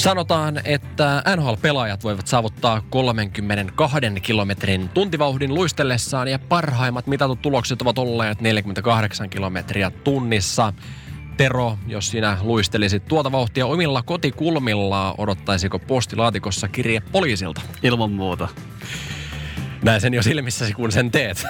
Sanotaan, että NHL-pelaajat voivat saavuttaa 32 kilometrin tuntivauhdin luistellessaan ja parhaimmat mitatut tulokset ovat olleet 48 kilometriä tunnissa. Tero, jos sinä luistelisit tuota vauhtia omilla kotikulmilla, odottaisiko postilaatikossa kirje poliisilta? Ilman muuta. Näin sen jo silmissäsi, kun sen teet.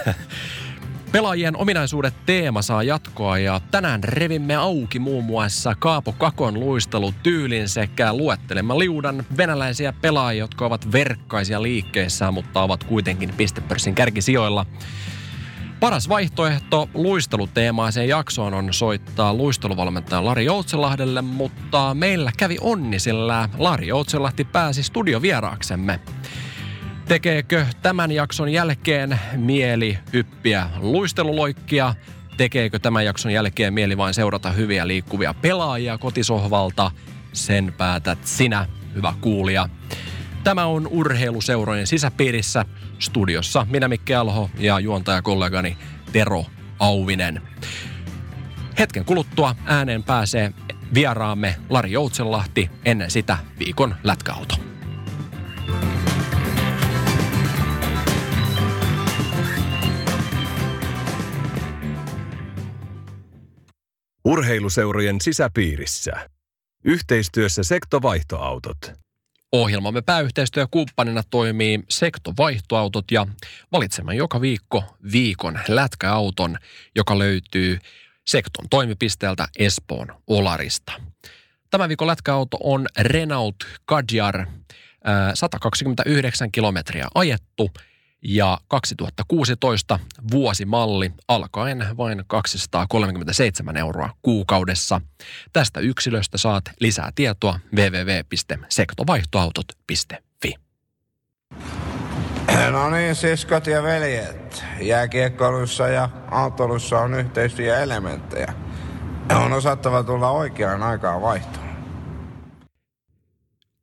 Pelaajien ominaisuudet teema saa jatkoa ja tänään revimme auki muun muassa Kaapo Kakon luistelutyylin sekä luettelemme liudan venäläisiä pelaajia, jotka ovat verkkaisia liikkeessä, mutta ovat kuitenkin pistepörssin kärkisijoilla. Paras vaihtoehto luisteluteemaiseen jaksoon on soittaa luisteluvalmentaja Lari Joutselahdelle, mutta meillä kävi onni, sillä Lari Joutselahti pääsi studiovieraaksemme. Tekeekö tämän jakson jälkeen mieli hyppiä luisteluloikkia? Tekeekö tämän jakson jälkeen mieli vain seurata hyviä liikkuvia pelaajia kotisohvalta? Sen päätät sinä, hyvä kuulija. Tämä on urheiluseurojen sisäpiirissä studiossa. Minä Mikke Alho ja juontajakollegani Tero Auvinen. Hetken kuluttua ääneen pääsee vieraamme Lari Joutsenlahti ennen sitä viikon lätkäauto. Urheiluseurojen sisäpiirissä. Yhteistyössä sektovaihtoautot. Ohjelmamme pääyhteistyökumppanina toimii Sektovaihtoautot ja valitsemme joka viikko viikon lätkäauton, joka löytyy Sekton toimipisteeltä Espoon Olarista. Tämä viikon lätkäauto on Renault Kadjar, 129 kilometriä ajettu – ja 2016 vuosimalli alkaen vain 237 euroa kuukaudessa. Tästä yksilöstä saat lisää tietoa www.sektovaihtoautot.fi. No niin, siskot ja veljet. Jääkiekkoilussa ja autolussa on yhteisiä elementtejä. On osattava tulla oikeaan aikaan vaihtoon.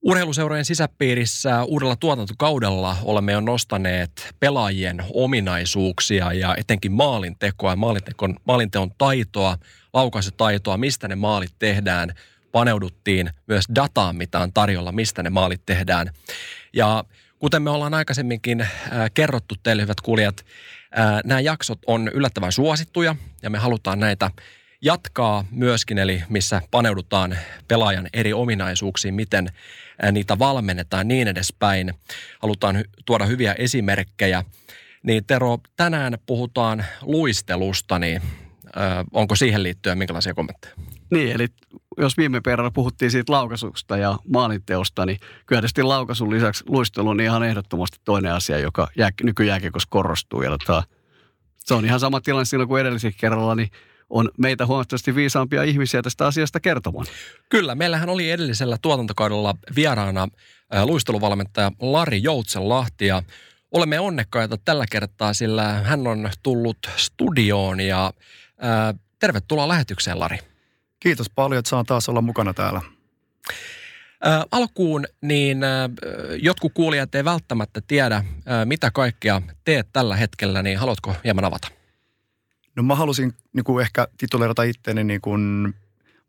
Urheiluseurojen sisäpiirissä uudella tuotantokaudella olemme jo nostaneet pelaajien ominaisuuksia ja etenkin maalintekoa, maalinteon, maalinteon taitoa, laukaisutaitoa, mistä ne maalit tehdään. Paneuduttiin myös dataan, mitä on tarjolla, mistä ne maalit tehdään. Ja kuten me ollaan aikaisemminkin äh, kerrottu teille, hyvät kuulijat, äh, nämä jaksot on yllättävän suosittuja ja me halutaan näitä jatkaa myöskin, eli missä paneudutaan pelaajan eri ominaisuuksiin, miten niitä valmennetaan niin edespäin. Halutaan tuoda hyviä esimerkkejä. Niin Tero, tänään puhutaan luistelusta, niin onko siihen liittyen minkälaisia kommentteja? Niin, eli jos viime perään puhuttiin siitä laukasusta ja maalinteosta, niin kyllä tietysti laukaisun lisäksi luistelu on ihan ehdottomasti toinen asia, joka jää, nykyjääkiekossa korostuu. Ja tota, se on ihan sama tilanne silloin kuin edellisellä kerralla, niin on meitä huomattavasti viisaampia ihmisiä tästä asiasta kertomaan. Kyllä, meillähän oli edellisellä tuotantokaudella vieraana luisteluvalmentaja Lari Joutsenlahti ja olemme onnekkaita tällä kertaa, sillä hän on tullut studioon ja ää, tervetuloa lähetykseen Lari. Kiitos paljon, että saan taas olla mukana täällä. Ää, alkuun, niin ää, jotkut kuulijat ei välttämättä tiedä, ää, mitä kaikkea teet tällä hetkellä, niin haluatko hieman avata? No mä halusin niin kuin ehkä tituleerata itteeni niin kuin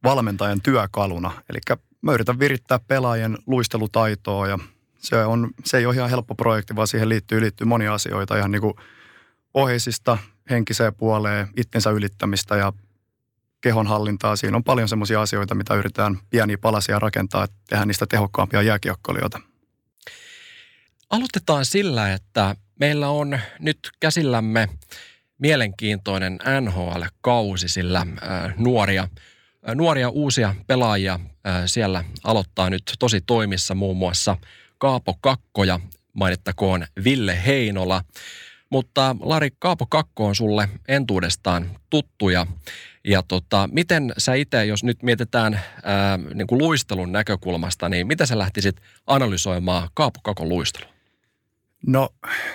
valmentajan työkaluna. Eli mä yritän virittää pelaajien luistelutaitoa ja se, on, se ei ole ihan helppo projekti, vaan siihen liittyy, liittyy monia asioita ihan niin kuin oheisista, henkiseen puoleen, itsensä ylittämistä ja kehonhallintaa. Siinä on paljon semmoisia asioita, mitä yritetään pieniä palasia rakentaa, että tehdään niistä tehokkaampia jääkiekkoilijoita. Aloitetaan sillä, että meillä on nyt käsillämme mielenkiintoinen NHL-kausi, sillä äh, nuoria, äh, nuoria uusia pelaajia äh, siellä aloittaa nyt tosi toimissa muun muassa Kaapo Kakkoja, mainittakoon Ville Heinola. Mutta Lari, Kaapo Kakko on sulle entuudestaan tuttuja. Ja tota, miten sä itse, jos nyt mietitään ää, niin kuin luistelun näkökulmasta, niin miten sä lähtisit analysoimaan Kaapo Kakon luistelua? No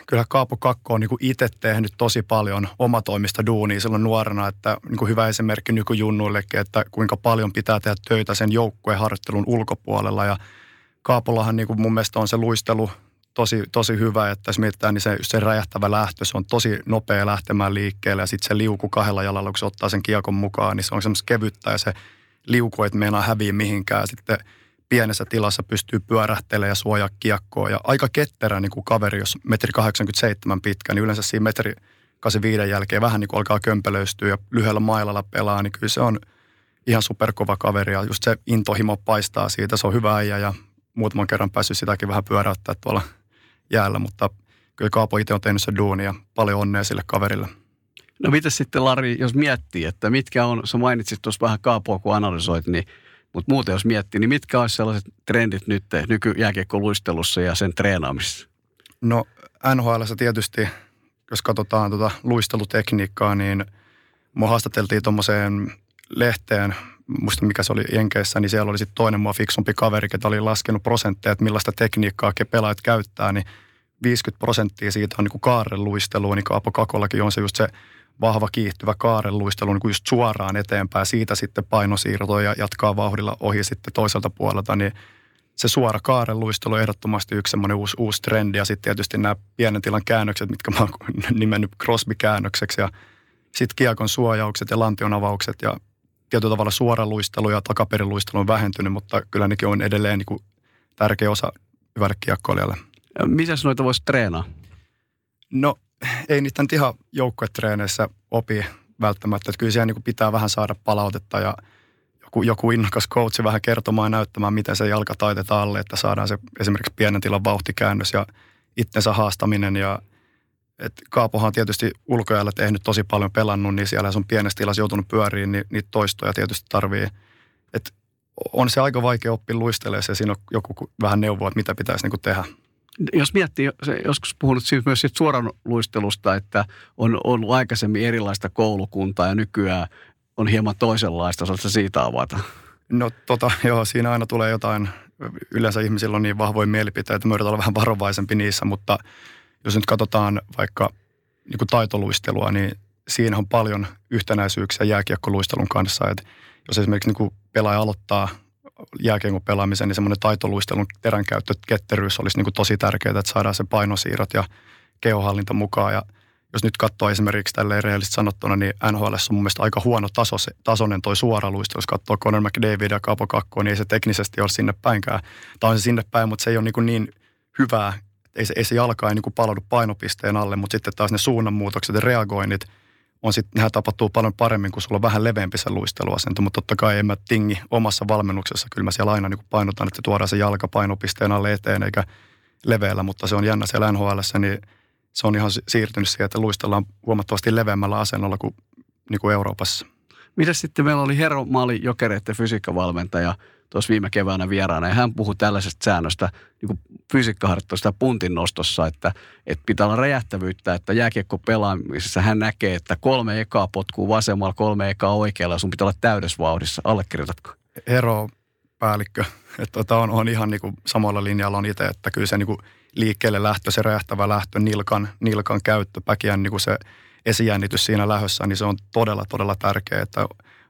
kyllä Kaapo Kakko on niin itse tehnyt tosi paljon omatoimista duunia silloin nuorena, että niin hyvä esimerkki nykyjunnuillekin, että kuinka paljon pitää tehdä töitä sen joukkueharjoittelun ulkopuolella ja Kaapollahan niin mun mielestä on se luistelu tosi, tosi hyvä, että jos mietitään, niin se, se räjähtävä lähtö, se on tosi nopea lähtemään liikkeelle ja sitten se liuku kahdella jalalla, kun se ottaa sen kiekon mukaan, niin se on semmoista kevyttä ja se liuku, että meinaa häviä mihinkään. Sitten pienessä tilassa pystyy pyörähtelemään ja suojaa kiekkoa. Ja aika ketterä niin kuin kaveri, jos metri 87 pitkä, niin yleensä siinä metri 85 jälkeen vähän niin kuin alkaa kömpelöistyä ja lyhyellä mailalla pelaa, niin kyllä se on ihan superkova kaveri. Ja just se intohimo paistaa siitä, se on hyvä äijä ja muutaman kerran päässyt sitäkin vähän pyöräyttää tuolla jäällä, mutta kyllä Kaapo itse on tehnyt se duunia. Paljon onnea sille kaverille. No mitä sitten Lari, jos miettii, että mitkä on, sä mainitsit tuossa vähän Kaapoa kun analysoit, niin mutta muuten jos miettii, niin mitkä olisi sellaiset trendit nyt nykyjääkiekkoluistelussa ja sen treenaamisessa? No NHL tietysti, jos katsotaan tuota luistelutekniikkaa, niin mua haastateltiin tuommoiseen lehteen, muista mikä se oli Jenkeissä, niin siellä oli sitten toinen mua fiksumpi kaveri, joka oli laskenut prosentteja, että millaista tekniikkaa pelaajat käyttää, niin 50 prosenttia siitä on niin kaaren luistelua, niin Kaapo Kakollakin on se just se vahva kiihtyvä kaarenluistelu niin kuin just suoraan eteenpäin, siitä sitten painosiirto ja jatkaa vauhdilla ohi sitten toiselta puolelta, niin se suora kaarenluistelu on ehdottomasti yksi semmoinen uusi, uusi trendi ja sitten tietysti nämä pienen tilan käännökset, mitkä mä oon nimennyt Crosby-käännökseksi ja sitten kiekon suojaukset ja lantion avaukset ja tietyllä tavalla suora luistelu ja takaperiluistelu on vähentynyt, mutta kyllä nekin on edelleen niin kuin tärkeä osa hyvälle kiekkoilijalle. Mitäs noita voisi treenaa? No ei niitä nyt ihan joukkuetreeneissä opi välttämättä. Että kyllä siellä niin pitää vähän saada palautetta ja joku, joku innokas coachi vähän kertomaan ja näyttämään, miten se jalka taitetaan alle, että saadaan se esimerkiksi pienen tilan vauhtikäännös ja itsensä haastaminen. Ja, et Kaapohan on tietysti ulkojalla tehnyt tosi paljon pelannut, niin siellä on pienessä tilassa joutunut pyöriin, niin niitä toistoja tietysti tarvii. Et on se aika vaikea oppia luistelemaan ja siinä on joku vähän neuvoa, että mitä pitäisi niin tehdä jos miettii, joskus puhunut siitä myös siitä suoran luistelusta, että on ollut aikaisemmin erilaista koulukuntaa ja nykyään on hieman toisenlaista. Saatko siitä avata? No tota, joo, siinä aina tulee jotain, yleensä ihmisillä on niin vahvoja mielipiteitä, että me yritetään olla vähän varovaisempi niissä, mutta jos nyt katsotaan vaikka niin kuin taitoluistelua, niin siinä on paljon yhtenäisyyksiä jääkiekkoluistelun kanssa. Että jos esimerkiksi niin kuin pelaaja aloittaa jääkiekon pelaamisen, niin semmoinen taitoluistelun teränkäyttö, ketteryys olisi niin kuin tosi tärkeää, että saadaan se painosiirrot ja kehohallinta mukaan. Ja jos nyt katsoo esimerkiksi tälleen rehellisesti sanottuna, niin NHL on mun mielestä aika huono taso, tasoinen toi suora luistelu. Jos katsoo Conor McDavid ja Capo Kakko, niin ei se teknisesti ole sinne päinkään. Tai on se sinne päin, mutta se ei ole niin, niin hyvää, ei se, ei se jalka ei niin kuin palaudu painopisteen alle, mutta sitten taas ne suunnanmuutokset ja reagoinnit – on sit, nehän tapahtuu paljon paremmin, kun sulla on vähän leveämpi se luisteluasento, mutta totta kai en mä tingi omassa valmennuksessa. Kyllä mä siellä aina niin painotan, että tuodaan se jalka painopisteen alle eteen eikä leveällä, mutta se on jännä siellä NHL, niin se on ihan siirtynyt siihen, että luistellaan huomattavasti leveämmällä asennolla kuin, niin kuin Euroopassa. Mitäs sitten meillä oli Hero Maali Jokereiden fysiikkavalmentaja – tuossa viime keväänä vieraana, ja hän puhui tällaisesta säännöstä niin kuin fysiikkaharjoittelusta puntin nostossa, että, että pitää olla räjähtävyyttä, että jääkiekko pelaamisessa hän näkee, että kolme ekaa potkuu vasemmalla, kolme ekaa oikealla, sun pitää olla täydessä vauhdissa. Allekirjoitatko? Hero päällikkö. Että tota on, on ihan niin samalla linjalla on itse, että kyllä se niin kuin liikkeelle lähtö, se räjähtävä lähtö, nilkan, nilkan käyttö, päkiän niin kuin se esijännitys siinä lähössä, niin se on todella, todella tärkeää, että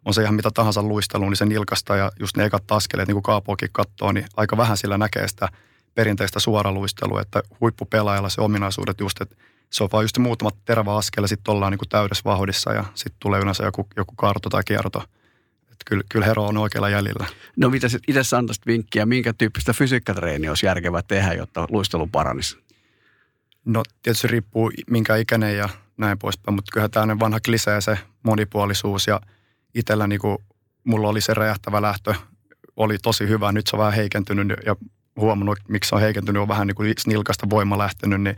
on se ihan mitä tahansa luistelu, niin se nilkasta ja just ne ekat askeleet, niin kuin Kaapoakin katsoo, niin aika vähän sillä näkee sitä perinteistä suoraluistelua, että huippupelaajalla se ominaisuudet just, että se on vaan just muutamat terävä askel ja sitten ollaan niin kuin täydessä vauhdissa ja sitten tulee yleensä joku, joku karto tai kierto. Että kyllä, kyllä Hero on oikealla jäljellä. No mitä itse sä antaisit vinkkiä, minkä tyyppistä fysiikkatreeniä olisi järkevää tehdä, jotta luistelu paranisi? No tietysti riippuu minkä ikäinen ja näin poispäin, mutta kyllä tämmöinen vanha klisee se monipuolisuus ja – itsellä niin kuin, mulla oli se räjähtävä lähtö, oli tosi hyvä. Nyt se on vähän heikentynyt ja huomannut, miksi se on heikentynyt, on vähän niin kuin nilkasta voima lähtenyt, niin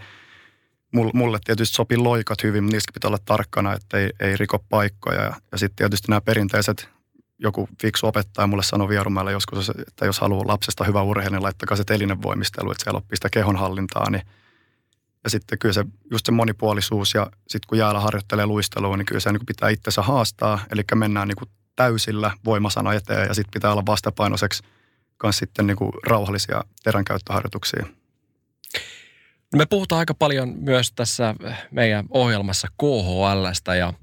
mulle tietysti sopii loikat hyvin, mutta niistä pitää olla tarkkana, että ei, ei riko paikkoja. Ja, ja sitten tietysti nämä perinteiset, joku fiksu opettaja mulle sanoi vierumäellä joskus, että jos haluaa lapsesta hyvä urheilija, niin laittakaa se telinen voimistelu, että siellä oppii sitä kehonhallintaa. Niin. Ja sitten kyllä se, just se monipuolisuus ja sitten kun jäällä harjoittelee luistelua, niin kyllä se niin pitää itsensä haastaa. Eli mennään niin täysillä voimasana eteen ja sitten pitää olla vastapainoiseksi myös sitten niin kuin rauhallisia teränkäyttöharjoituksia. No me puhutaan aika paljon myös tässä meidän ohjelmassa KHLstä ja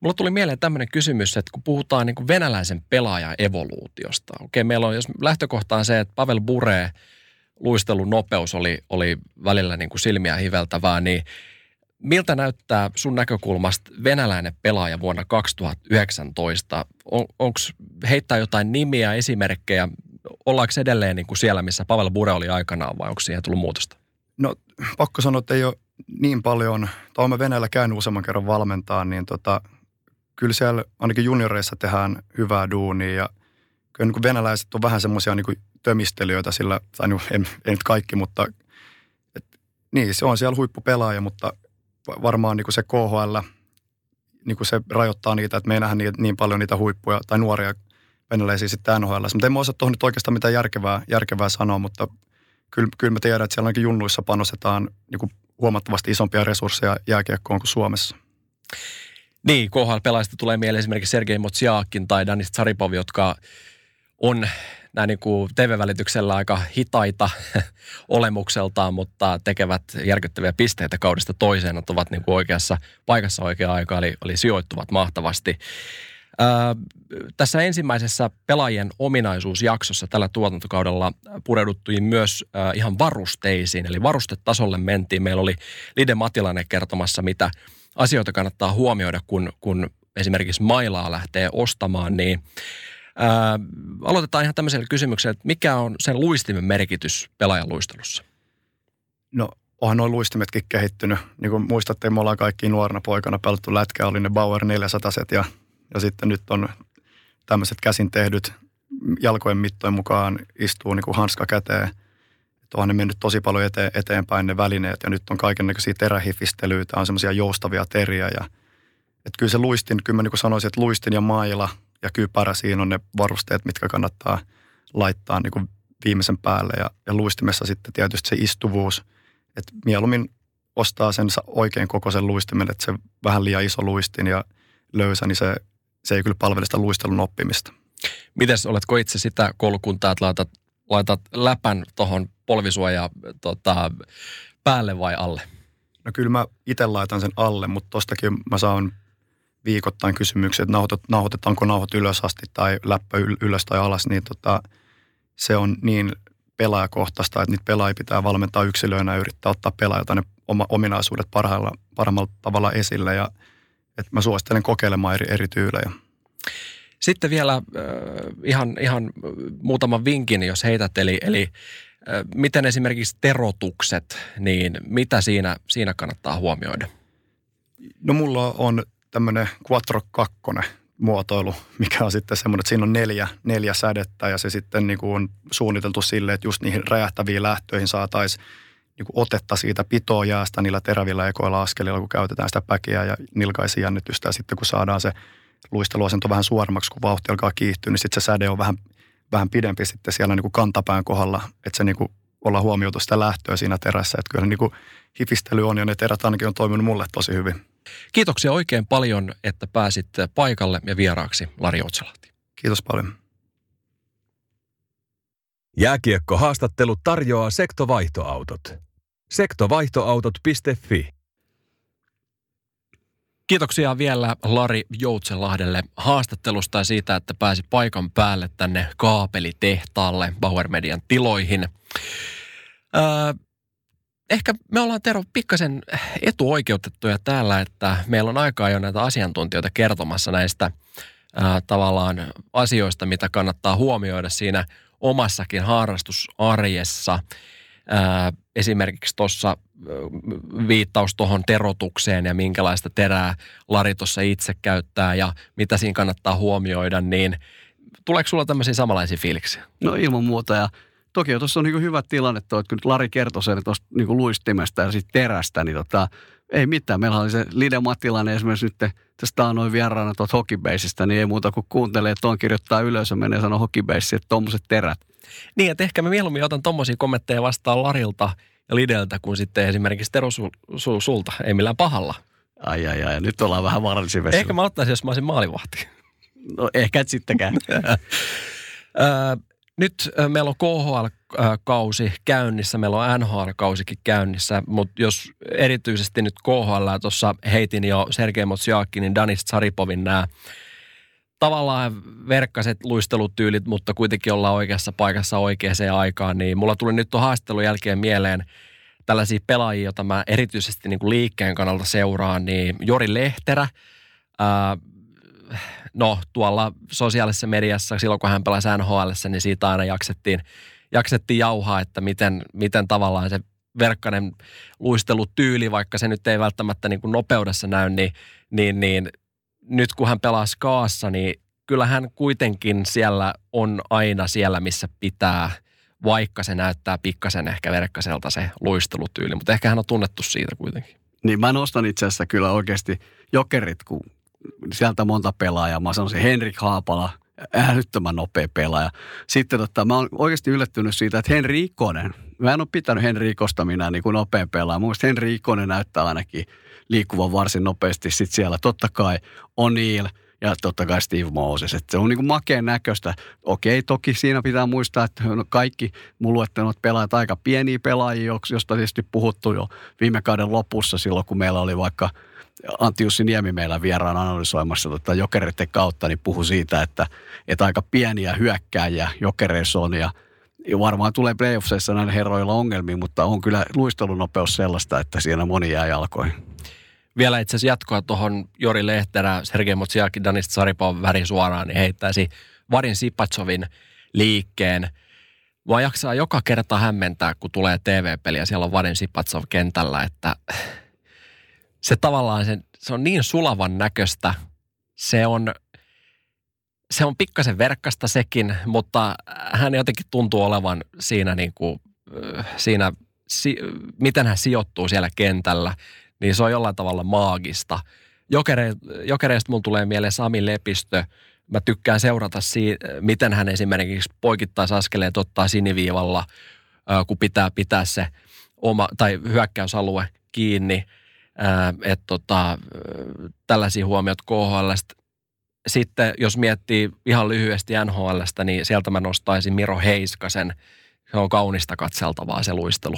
mulla tuli mieleen tämmöinen kysymys, että kun puhutaan niin kuin venäläisen pelaajan evoluutiosta. Okei, meillä on, jos lähtökohta on se, että Pavel Bure luistelun nopeus oli, oli välillä niin kuin silmiä hiveltävää, niin miltä näyttää sun näkökulmasta venäläinen pelaaja vuonna 2019? On, Onko heittää jotain nimiä, esimerkkejä? Ollaanko edelleen niin kuin siellä, missä Pavel Bure oli aikanaan vai onko siihen tullut muutosta? No pakko sanoa, että ei ole niin paljon, tai olen Venäjällä käynyt useamman kerran valmentaa, niin tota, kyllä siellä ainakin junioreissa tehdään hyvää duunia ja kyllä niin venäläiset on vähän semmoisia niin tömistelijöitä sillä, tai no, en, ei nyt kaikki, mutta et, niin se on siellä huippupelaaja, mutta varmaan niin se KHL, niin se rajoittaa niitä, että me ei nähdä niin, niin paljon niitä huippuja tai nuoria venäläisiä sitten NHL. Mutta en mä osaa tuohon nyt oikeastaan mitään järkevää, järkevää sanoa, mutta kyllä, kyllä mä tiedän, että siellä ainakin junnuissa panostetaan niin huomattavasti isompia resursseja jääkiekkoon kuin Suomessa. Niin, KHL-pelaajista tulee mieleen esimerkiksi Sergei Motsiakin tai Danis Tsaripov, jotka on näin niin kuin TV-välityksellä aika hitaita olemukseltaan, mutta tekevät järkyttäviä pisteitä kaudesta toiseen, että ovat niin kuin oikeassa paikassa oikea aika, eli, eli sijoittuvat mahtavasti. Ää, tässä ensimmäisessä pelaajien ominaisuusjaksossa tällä tuotantokaudella pureuduttiin myös ää, ihan varusteisiin, eli varustetasolle mentiin. Meillä oli Lide Matilainen kertomassa, mitä asioita kannattaa huomioida, kun, kun esimerkiksi mailaa lähtee ostamaan, niin Ää, aloitetaan ihan tämmöisellä kysymyksellä, että mikä on sen luistimen merkitys pelaajan luistelussa? No onhan nuo luistimetkin kehittynyt. Niin kuin muistatte, me ollaan kaikki nuorena poikana pelattu lätkä, oli ne Bauer 400 ja, ja sitten nyt on tämmöiset käsin tehdyt jalkojen mittojen mukaan istuu niin kuin hanska käteen. Että onhan ne mennyt tosi paljon eteen, eteenpäin ne välineet ja nyt on kaikenlaisia terähifistelyitä, on semmoisia joustavia teriä ja että kyllä se luistin, kyllä mä niin kuin sanoisin, että luistin ja maila – ja kypärä, siinä on ne varusteet, mitkä kannattaa laittaa niin kuin viimeisen päälle. Ja, ja luistimessa sitten tietysti se istuvuus, että mieluummin ostaa sen oikein kokoisen luistimen, että se vähän liian iso luistin ja löysä, niin se, se ei kyllä palvele sitä luistelun oppimista. Mites, oletko itse sitä koulukuntaa, että laitat, laitat läpän tuohon polvisuoja tota, päälle vai alle? No kyllä mä itse laitan sen alle, mutta tostakin mä saan viikoittain kysymyksiä, että nauhoitet, nauhoitetaanko nauhot ylös asti tai läppä ylös tai alas, niin tota, se on niin pelaajakohtaista, että niitä pelaajia pitää valmentaa yksilöinä ja yrittää ottaa pelaajalta ne oma, ominaisuudet parhailla, parhaimmalla tavalla esille ja että mä suosittelen kokeilemaan eri, eri tyylejä. Sitten vielä äh, ihan, ihan muutaman vinkin, jos heität, eli, eli äh, miten esimerkiksi terotukset, niin mitä siinä, siinä kannattaa huomioida? No mulla on tämmöinen Quattro 2 muotoilu, mikä on sitten semmoinen, että siinä on neljä, neljä sädettä ja se sitten niin kuin on suunniteltu sille, että just niihin räjähtäviin lähtöihin saataisiin niin kuin otetta siitä pitoa jäästä niillä terävillä ekoilla askelilla, kun käytetään sitä päkiä ja nilkaisi jännitystä. Ja sitten kun saadaan se luisteluasento vähän suoremmaksi, kun vauhti alkaa kiihtyä, niin sitten se säde on vähän, vähän pidempi sitten siellä niin kuin kantapään kohdalla, että se niin kuin ollaan huomioitu sitä lähtöä siinä terässä. Että kyllä niin kuin hifistely on ja ne terät ainakin on toiminut mulle tosi hyvin. Kiitoksia oikein paljon, että pääsit paikalle ja vieraaksi Lari Otsalahti. Kiitos paljon. Jääkiekko-haastattelu tarjoaa sektovaihtoautot. Sektovaihtoautot.fi Kiitoksia vielä Lari Joutselahdelle haastattelusta ja siitä, että pääsi paikan päälle tänne kaapelitehtaalle Bauer Median tiloihin. Ehkä me ollaan Tero pikkasen etuoikeutettuja täällä, että meillä on aikaa jo näitä asiantuntijoita kertomassa näistä ää, tavallaan asioista, mitä kannattaa huomioida siinä omassakin harrastusarjessa. Ää, esimerkiksi tuossa viittaus tuohon terotukseen ja minkälaista terää Lari tuossa itse käyttää ja mitä siinä kannattaa huomioida, niin tuleeko sulla tämmöisiä samanlaisia fiiliksiä? No ilman muuta ja toki tuossa on niin hyvä tilanne tuo, että kun Lari kertoi sen tuosta niin luistimesta ja siitä terästä, niin tota, ei mitään. Meillä oli se Lide Mattilainen esimerkiksi nyt tästä on noin vieraana tuolta hokibeisistä, niin ei muuta kuin kuuntelee, että on kirjoittaa ylös ja menee sanoa hokibeissi, että tuommoiset terät. Niin, että ehkä mä mieluummin otan tuommoisia kommentteja vastaan Larilta ja Lideltä kuin sitten esimerkiksi Tero sul, sul, sulta, ei millään pahalla. Ai ai ai, nyt ollaan vähän vaarallisia vesillä. Ehkä mä ottaisin, jos mä olisin maalivahti. No ehkä et sittenkään. Nyt meillä on KHL kausi käynnissä, meillä on NHL-kausikin käynnissä, mutta jos erityisesti nyt KHL tuossa heitin jo Sergei Motsiakinin, Danis Tsaripovin nämä tavallaan verkkaset luistelutyylit, mutta kuitenkin ollaan oikeassa paikassa oikeaan aikaan, niin mulla tuli nyt tuon haastelun jälkeen mieleen tällaisia pelaajia, joita mä erityisesti niin kuin liikkeen kannalta seuraan, niin Jori Lehterä, ää, no tuolla sosiaalisessa mediassa silloin, kun hän pelasi NHL, niin siitä aina jaksettiin, jaksettiin jauhaa, että miten, miten tavallaan se verkkainen luistelutyyli, vaikka se nyt ei välttämättä niin kuin nopeudessa näy, niin, niin, niin nyt kun hän pelaa Skaassa, niin kyllä hän kuitenkin siellä on aina siellä, missä pitää, vaikka se näyttää pikkasen ehkä verkkaselta se luistelutyyli, mutta ehkä hän on tunnettu siitä kuitenkin. Niin mä nostan itse asiassa kyllä oikeasti jokerit, kun sieltä monta pelaajaa. Mä sanoisin Henrik Haapala, älyttömän nopea pelaaja. Sitten tota, mä oon oikeasti yllättynyt siitä, että Henri Ikonen, mä en ole pitänyt Henri Ikosta minä niin nopean pelaaja. Mun Henri Ikonen näyttää ainakin liikkuvan varsin nopeasti. Sitten siellä totta kai O'Neill – ja totta kai Steve Moses. Että se on niin kuin makeen näköistä. Okei, toki siinä pitää muistaa, että no kaikki mun luettelot pelaajat aika pieniä pelaajia, josta tietysti puhuttu jo viime kauden lopussa silloin, kun meillä oli vaikka Antti Jussi Niemi meillä vieraan analysoimassa tota jokereiden kautta, niin puhu siitä, että, että aika pieniä hyökkääjiä jokereissa on ja ja varmaan tulee playoffseissa näillä herroilla ongelmia, mutta on kyllä luistelunopeus sellaista, että siinä moni jää jalkoihin vielä itse asiassa jatkoa tuohon Jori Lehterä, Sergei Motsiakin, Danis Saripov väri suoraan, niin heittäisi Varin Sipatsovin liikkeen. Mua jaksaa joka kerta hämmentää, kun tulee TV-peli ja siellä on Varin Sipatsov kentällä, että se tavallaan se, se on niin sulavan näköistä. Se on, se on pikkasen verkkasta sekin, mutta hän jotenkin tuntuu olevan siinä, niin kuin, siinä si, miten hän sijoittuu siellä kentällä niin se on jollain tavalla maagista. Jokere, jokereista mun tulee mieleen Sami Lepistö. Mä tykkään seurata siitä, miten hän esimerkiksi poikittaisaskeleet ottaa siniviivalla, kun pitää pitää se oma, tai hyökkäysalue kiinni. Että tota, tällaisia huomioita KHLstä. Sitten jos miettii ihan lyhyesti NHLstä, niin sieltä mä nostaisin Miro Heiskasen. Se on kaunista katseltavaa se luistelu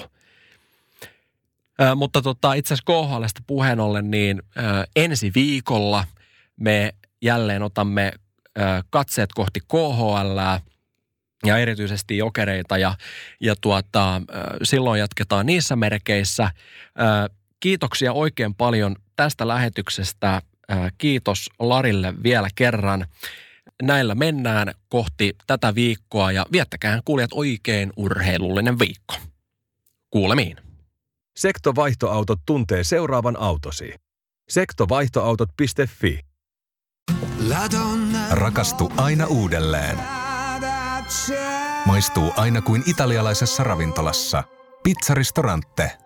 mutta tota, itse asiassa puheen ollen, niin ö, ensi viikolla me jälleen otamme ö, katseet kohti KHL ja erityisesti jokereita ja, ja tuota, ö, silloin jatketaan niissä merkeissä. Ö, kiitoksia oikein paljon tästä lähetyksestä. Ö, kiitos Larille vielä kerran. Näillä mennään kohti tätä viikkoa ja viettäkään kuulijat oikein urheilullinen viikko. Kuulemiin. Sektovaihtoautot tuntee seuraavan autosi. Sektovaihtoautot.fi Rakastu aina uudelleen. Maistuu aina kuin italialaisessa ravintolassa. Pizzaristorante.